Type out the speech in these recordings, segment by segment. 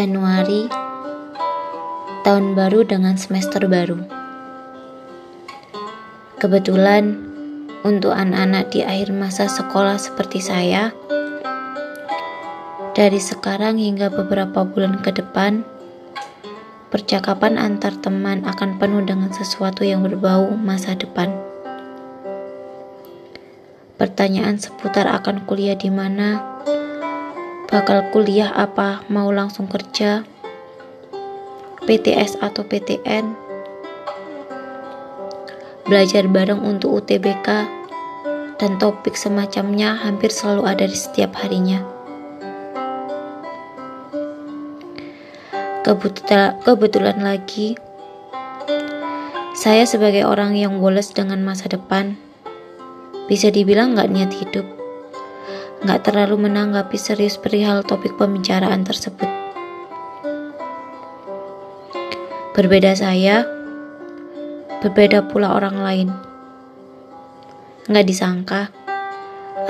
Januari tahun baru dengan semester baru. Kebetulan untuk anak-anak di akhir masa sekolah seperti saya, dari sekarang hingga beberapa bulan ke depan, percakapan antar teman akan penuh dengan sesuatu yang berbau masa depan. Pertanyaan seputar akan kuliah di mana, bakal kuliah apa, mau langsung kerja, PTS atau PTN, belajar bareng untuk UTBK, dan topik semacamnya hampir selalu ada di setiap harinya. Kebetulan, kebetulan lagi, saya sebagai orang yang boles dengan masa depan, bisa dibilang nggak niat hidup, nggak terlalu menanggapi serius perihal topik pembicaraan tersebut. Berbeda saya, berbeda pula orang lain. Nggak disangka,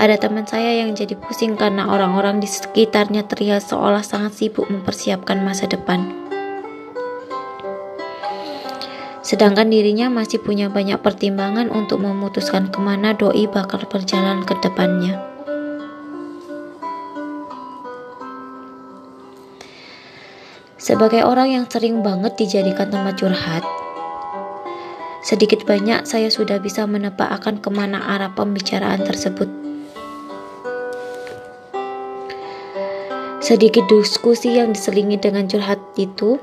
ada teman saya yang jadi pusing karena orang-orang di sekitarnya terlihat seolah sangat sibuk mempersiapkan masa depan. Sedangkan dirinya masih punya banyak pertimbangan untuk memutuskan ke mana doi bakal berjalan ke depannya. Sebagai orang yang sering banget dijadikan tempat curhat, sedikit banyak saya sudah bisa menebak akan ke mana arah pembicaraan tersebut. Sedikit diskusi yang diselingi dengan curhat itu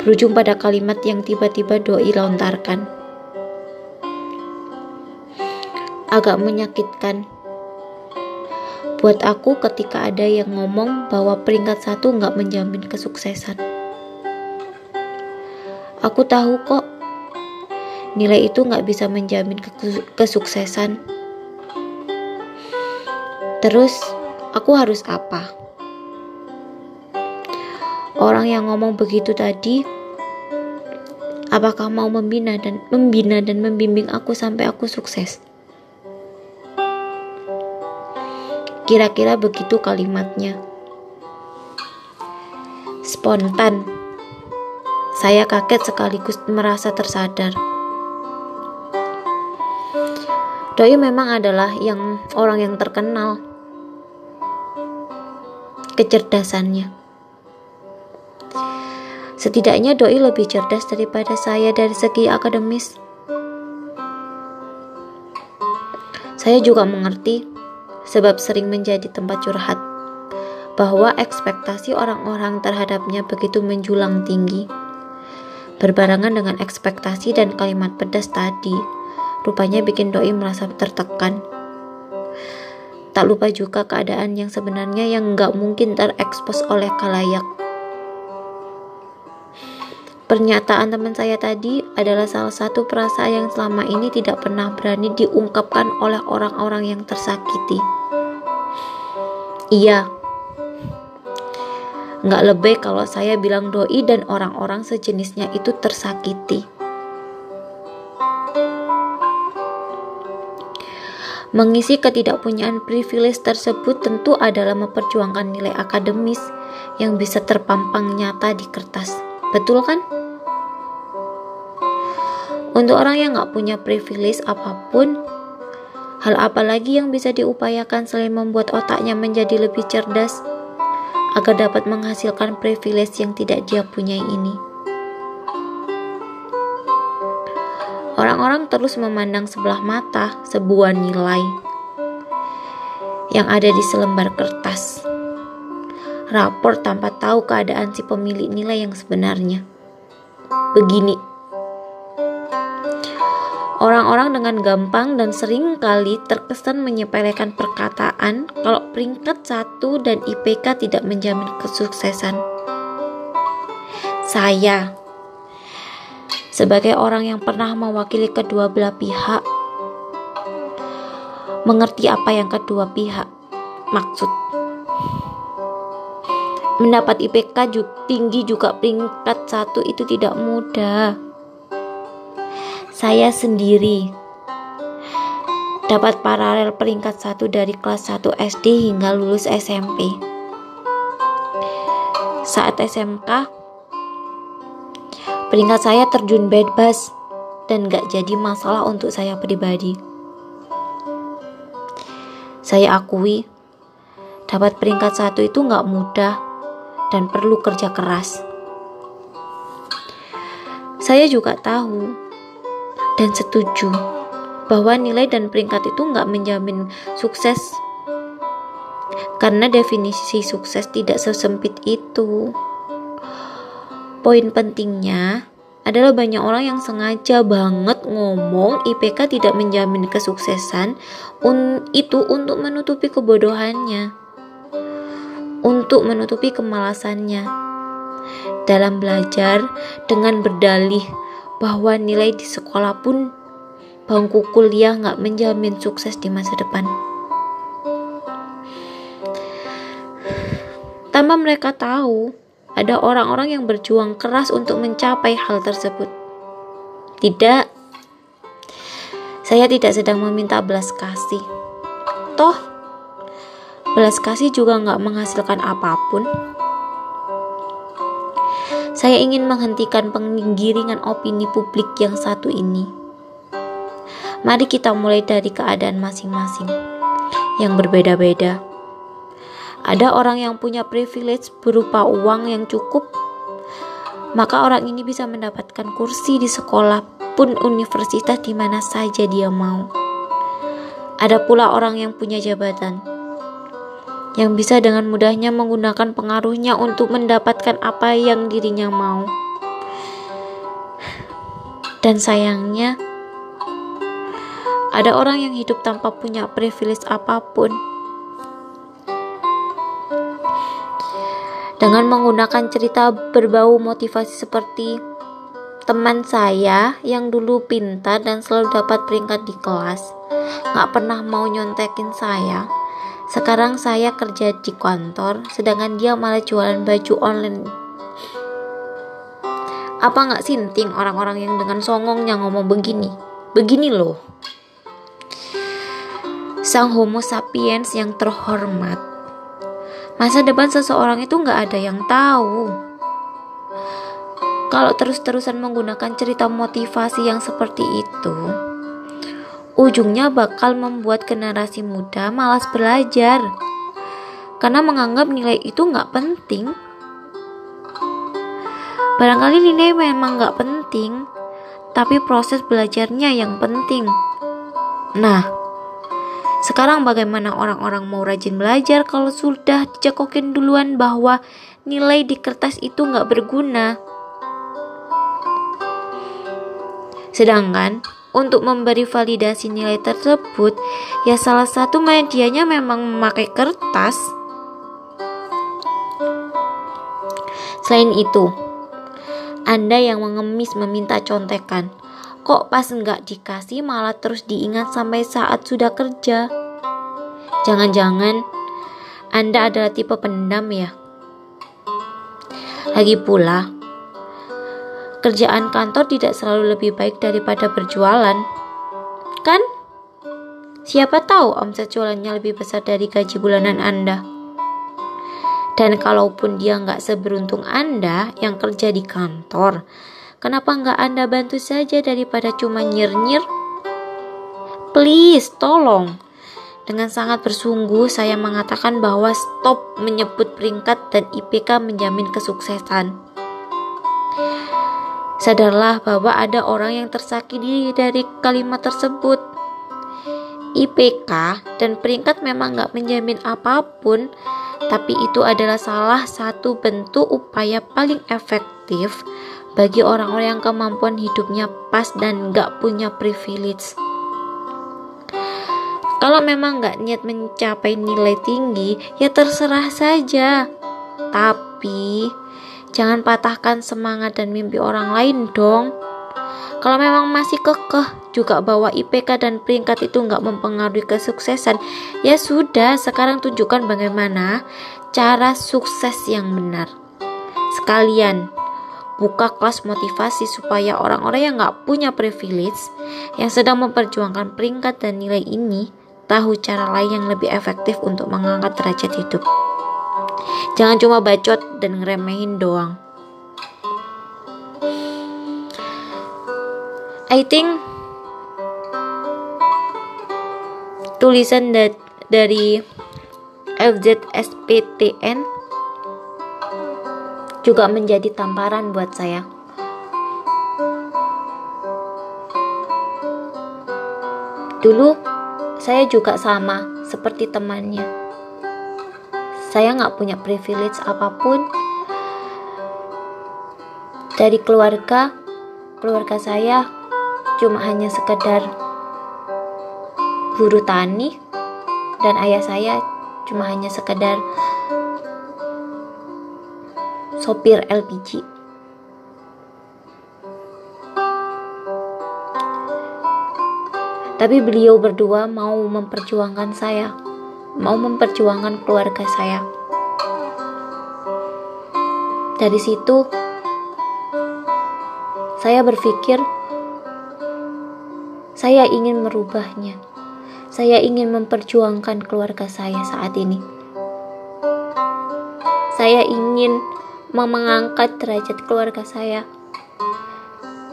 berujung pada kalimat yang tiba-tiba doi lontarkan. Agak menyakitkan. Buat aku ketika ada yang ngomong bahwa peringkat satu nggak menjamin kesuksesan. Aku tahu kok, nilai itu nggak bisa menjamin kesuksesan. Terus, Aku harus apa? Orang yang ngomong begitu tadi, apakah mau membina dan membina dan membimbing aku sampai aku sukses? Kira-kira begitu kalimatnya. Spontan. Saya kaget sekaligus merasa tersadar. Doi memang adalah yang orang yang terkenal kecerdasannya. Setidaknya Doi lebih cerdas daripada saya dari segi akademis. Saya juga mengerti sebab sering menjadi tempat curhat bahwa ekspektasi orang-orang terhadapnya begitu menjulang tinggi. Berbarengan dengan ekspektasi dan kalimat pedas tadi, rupanya bikin Doi merasa tertekan Tak lupa juga keadaan yang sebenarnya yang nggak mungkin terekspos oleh kalayak. Pernyataan teman saya tadi adalah salah satu perasaan yang selama ini tidak pernah berani diungkapkan oleh orang-orang yang tersakiti. Iya, nggak lebih kalau saya bilang doi dan orang-orang sejenisnya itu tersakiti. Mengisi ketidakpunyaan privilege tersebut tentu adalah memperjuangkan nilai akademis yang bisa terpampang nyata di kertas. Betul kan? Untuk orang yang nggak punya privilege apa pun, hal apa lagi yang bisa diupayakan selain membuat otaknya menjadi lebih cerdas agar dapat menghasilkan privilege yang tidak dia punyai ini? Orang-orang terus memandang sebelah mata sebuah nilai yang ada di selembar kertas. Rapor tanpa tahu keadaan si pemilik nilai yang sebenarnya. Begini, Orang-orang dengan gampang dan sering kali terkesan menyepelekan perkataan kalau peringkat satu dan IPK tidak menjamin kesuksesan. Saya sebagai orang yang pernah mewakili kedua belah pihak, mengerti apa yang kedua pihak maksud. Mendapat IPK tinggi juga peringkat satu itu tidak mudah. Saya sendiri dapat paralel peringkat satu dari kelas 1 SD hingga lulus SMP. Saat SMK, peringkat saya terjun bebas dan gak jadi masalah untuk saya pribadi. Saya akui, dapat peringkat satu itu gak mudah dan perlu kerja keras. Saya juga tahu dan setuju bahwa nilai dan peringkat itu nggak menjamin sukses karena definisi sukses tidak sesempit itu. Poin pentingnya adalah banyak orang yang sengaja banget ngomong IPK tidak menjamin kesuksesan un itu untuk menutupi kebodohannya, untuk menutupi kemalasannya dalam belajar dengan berdalih bahwa nilai di sekolah pun bangku kuliah nggak menjamin sukses di masa depan. Tanpa mereka tahu, ada orang-orang yang berjuang keras untuk mencapai hal tersebut. Tidak, saya tidak sedang meminta belas kasih. Toh, belas kasih juga nggak menghasilkan apa pun. Saya ingin menghentikan penggiringan opini publik yang satu ini. Mari kita mulai dari keadaan masing-masing yang berbeda-beda. Ada orang yang punya privilege berupa uang yang cukup, maka orang ini bisa mendapatkan kursi di sekolah pun universitas di mana saja dia mau. Ada pula orang yang punya jabatan, yang bisa dengan mudahnya menggunakan pengaruhnya untuk mendapatkan apa yang dirinya mau. Dan sayangnya, ada orang yang hidup tanpa punya privilege apa pun dengan menggunakan cerita berbau motivasi seperti teman saya yang dulu pintar dan selalu dapat peringkat di kelas gak pernah mau nyontekin saya sekarang saya kerja di kantor sedangkan dia malah jualan baju online. Apa gak sinting orang-orang yang dengan songongnya ngomong begini? Begini loh. Sang homo sapiens yang terhormat. Masa depan seseorang itu nggak ada yang tahu. Kalau terus-terusan menggunakan cerita motivasi yang seperti itu, ujungnya bakal membuat generasi muda malas belajar karena menganggap nilai itu nggak penting. Barangkali nilai memang nggak penting, tapi proses belajarnya yang penting. Nah, sekarang bagaimana orang-orang mau rajin belajar kalau sudah dicekokin duluan bahwa nilai di kertas itu nggak berguna? Sedangkan untuk memberi validasi nilai tersebut, ya salah satu medianya memang memakai kertas. Selain itu, Anda yang mengemis meminta contekan, Kok pas nggak dikasih malah terus diingat sampai saat sudah kerja? Jangan-jangan Anda adalah tipe pendam ya? Lagi pula, kerjaan kantor tidak selalu lebih baik daripada berjualan. Kan? Siapa tahu omset jualannya lebih besar dari gaji bulanan Anda. Dan kalaupun dia nggak seberuntung Anda yang kerja di kantor, Kenapa nggak Anda bantu saja daripada cuma nyir-nyir? Please, tolong. Dengan sangat bersungguh, saya mengatakan bahwa stop menyebut peringkat dan IPK menjamin kesuksesan. Sadarlah bahwa ada orang yang tersakiti dari kalimat tersebut. IPK dan peringkat memang nggak menjamin apa pun, tapi itu adalah salah satu bentuk upaya paling efektif bagi orang-orang yang kemampuan hidupnya pas dan gak punya privilege. Kalau memang gak niat mencapai nilai tinggi, ya terserah saja. Tapi jangan patahkan semangat dan mimpi orang lain dong. Kalau memang masih kekeh juga bahwa IPK dan peringkat itu nggak mempengaruhi kesuksesan, ya sudah. Sekarang tunjukkan bagaimana cara sukses yang benar. Sekalian buka kelas motivasi supaya orang-orang yang nggak punya privilege yang sedang memperjuangkan peringkat dan nilai ini tahu cara lain yang lebih efektif untuk mengangkat derajat hidup. Jangan cuma bacot dan ngeremehin doang. I think tulisan da dari FZSPTN juga menjadi tamparan buat saya. Dulu saya juga sama seperti temannya. Saya nggak punya privilege apa pun dari keluarga. Keluarga saya cuma hanya sekedar buruh tani dan ayah saya cuma hanya sekedar sopir LPG. Tapi beliau berdua mau memperjuangkan saya, mau memperjuangkan keluarga saya. Dari situ, saya berpikir saya ingin merubahnya. Saya ingin memperjuangkan keluarga saya saat ini. Saya ingin mengangkat derajat keluarga saya.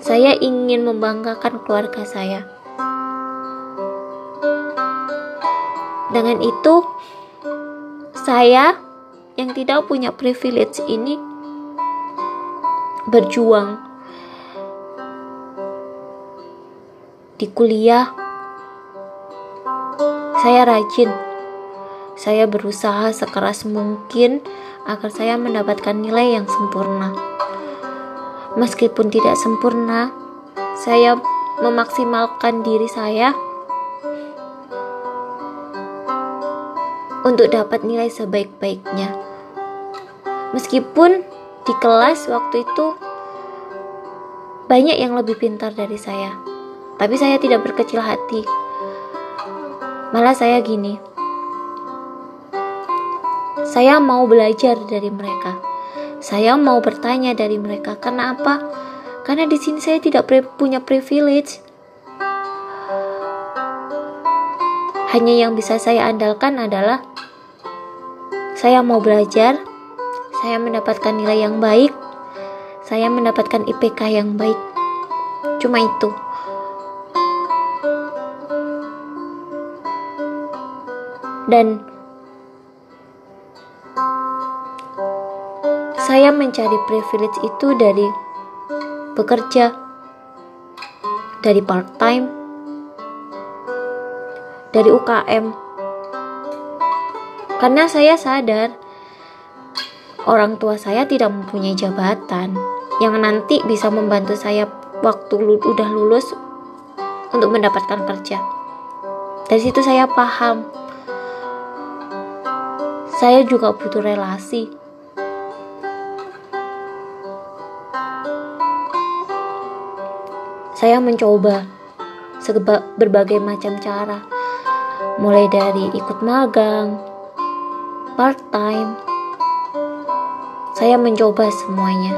Saya ingin membanggakan keluarga saya. Dengan itu, saya yang tidak punya privilege ini berjuang di kuliah. Saya rajin, saya berusaha sekeras mungkin agar saya mendapatkan nilai yang sempurna. Meskipun tidak sempurna, saya memaksimalkan diri saya untuk dapat nilai sebaik-baiknya. Meskipun di kelas waktu itu banyak yang lebih pintar dari saya, tapi saya tidak berkecil hati. Malah saya gini, saya mau belajar dari mereka. Saya mau bertanya dari mereka. Kenapa? Karena di sini saya tidak punya privilege. Hanya yang bisa saya andalkan adalah saya mau belajar, saya mendapatkan nilai yang baik, saya mendapatkan IPK yang baik. Cuma itu. Dan Saya mencari privilege itu dari bekerja, dari part-time, dari UKM. Karena saya sadar orang tua saya tidak mempunyai jabatan yang nanti bisa membantu saya waktu udah lulus untuk mendapatkan kerja. Dari situ saya paham. Saya juga butuh relasi Saya mencoba berbagai macam cara, mulai dari ikut magang, part time. Saya mencoba semuanya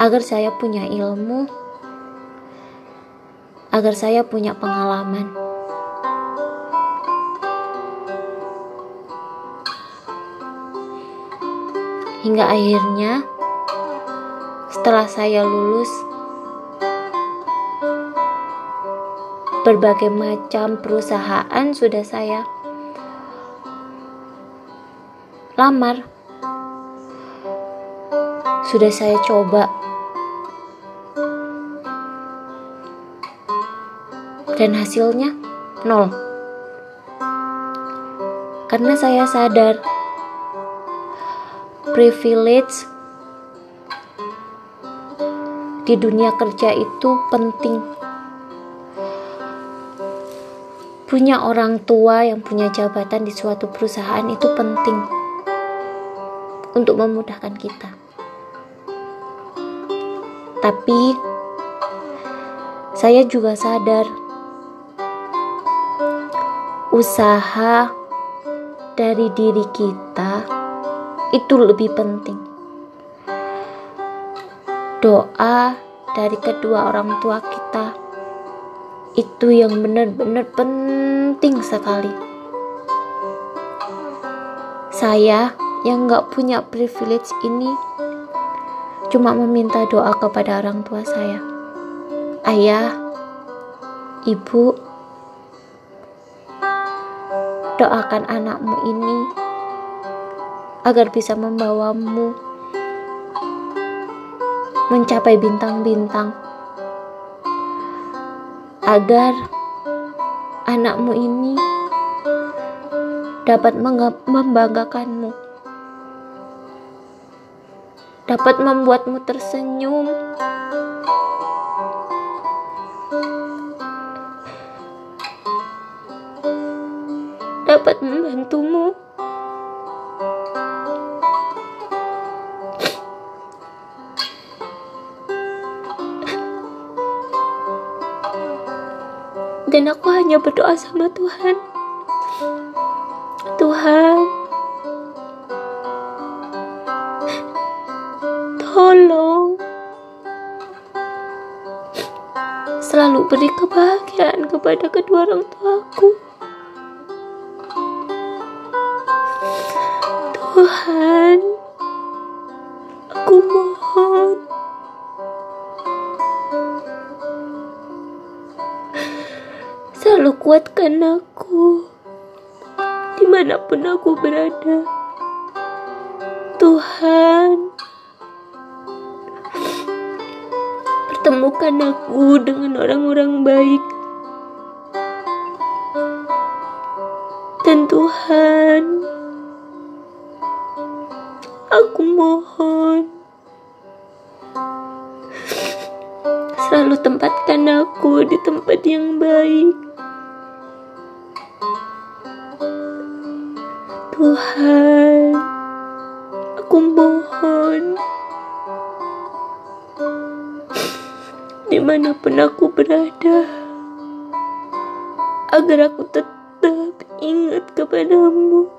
agar saya punya ilmu, agar saya punya pengalaman. Hingga akhirnya, setelah saya lulus, berbagai macam perusahaan sudah saya lamar. Sudah saya coba. Dan hasilnya nol. Karena saya sadar privilege di dunia kerja itu penting. Punya orang tua yang punya jabatan di suatu perusahaan itu penting untuk memudahkan kita. Tapi saya juga sadar usaha dari diri kita itu lebih penting. Doa dari kedua orang tua kita itu yang benar-benar penting sekali. Saya yang gak punya privilege ini cuma meminta doa kepada orang tua saya. Ayah, ibu, doakan anakmu ini agar bisa membawamu mencapai bintang-bintang, agar anakmu ini dapat membanggakanmu, dapat membuatmu tersenyum. dapat membantumu dan aku hanya berdoa sama Tuhan Tuhan tolong selalu beri kebahagiaan kepada kedua orang tuaku. Tuhan aku mohon. Selalu kuatkan aku di mana pun aku berada. Tuhan, pertemukan aku dengan orang-orang baik. Dan Tuhan, aku mohon selalu tempatkan aku di tempat yang baik. Tuhan, di mana pun aku berada, agar aku tetap ingat kepadamu.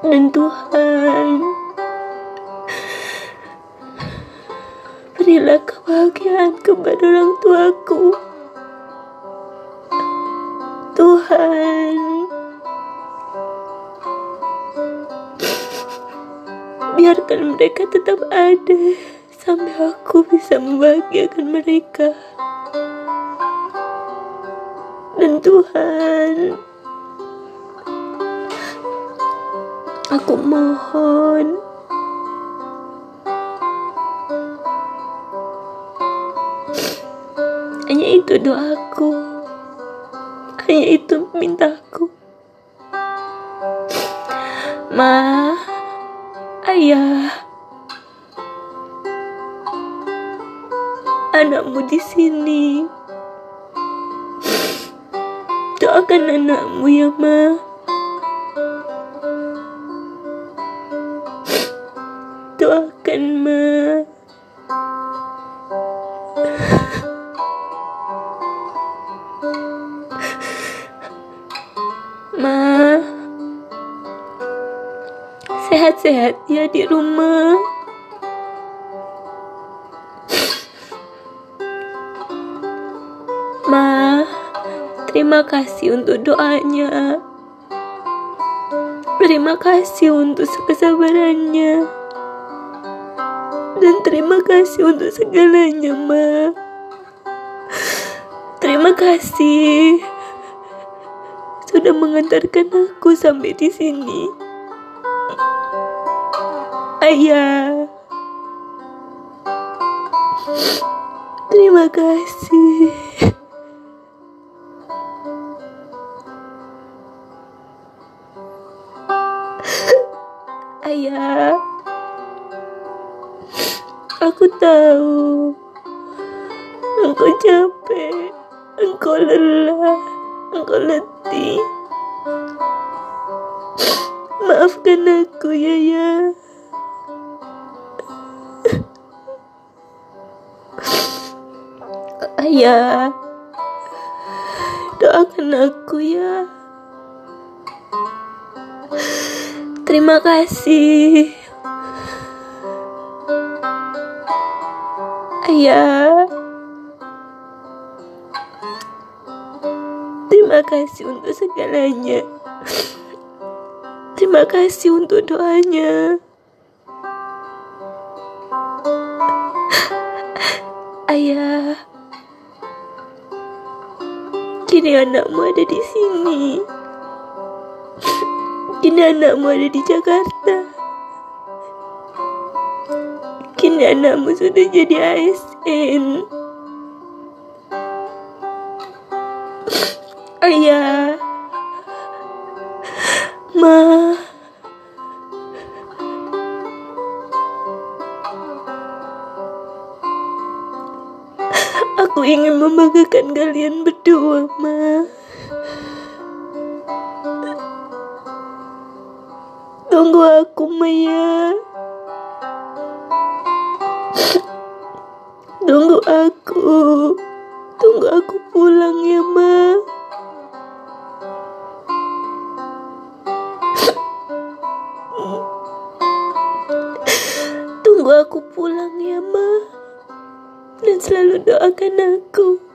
Dan Tuhan, berilah kebahagiaan kepada orang tuaku. Tuhan, biarkan mereka tetap ada sampai aku bisa membahagiakan mereka. Dan Tuhan, aku mohon hanya itu doaku, hanya itu mintaku. Ma, ayah, anakmu di sini. Doakan anakmu ya, Ma. Doakan, Ma. Ma, sehat-sehat ya di rumah. Terima kasih untuk doanya. Terima kasih untuk kesabarannya. Dan terima kasih untuk segalanya, Ma. Terima kasih sudah mengantarkan aku sampai di sini. Ayah. Terima kasih. Tahu engkau capek, engkau lelah, engkau letih. Maafkan aku ya ya. Ayah, doakan aku ya. Terima kasih. Ayah. Terima kasih untuk segalanya. Terima kasih untuk doanya. Ayah, kini anakmu ada di sini. Kini anakmu ada di Jakarta. Kini anakmu sudah jadi ASN. Ayah, Ma. Aku ingin membanggakan kalian berdua, Ma. Tunggu aku, Maya. Selalu doakan aku.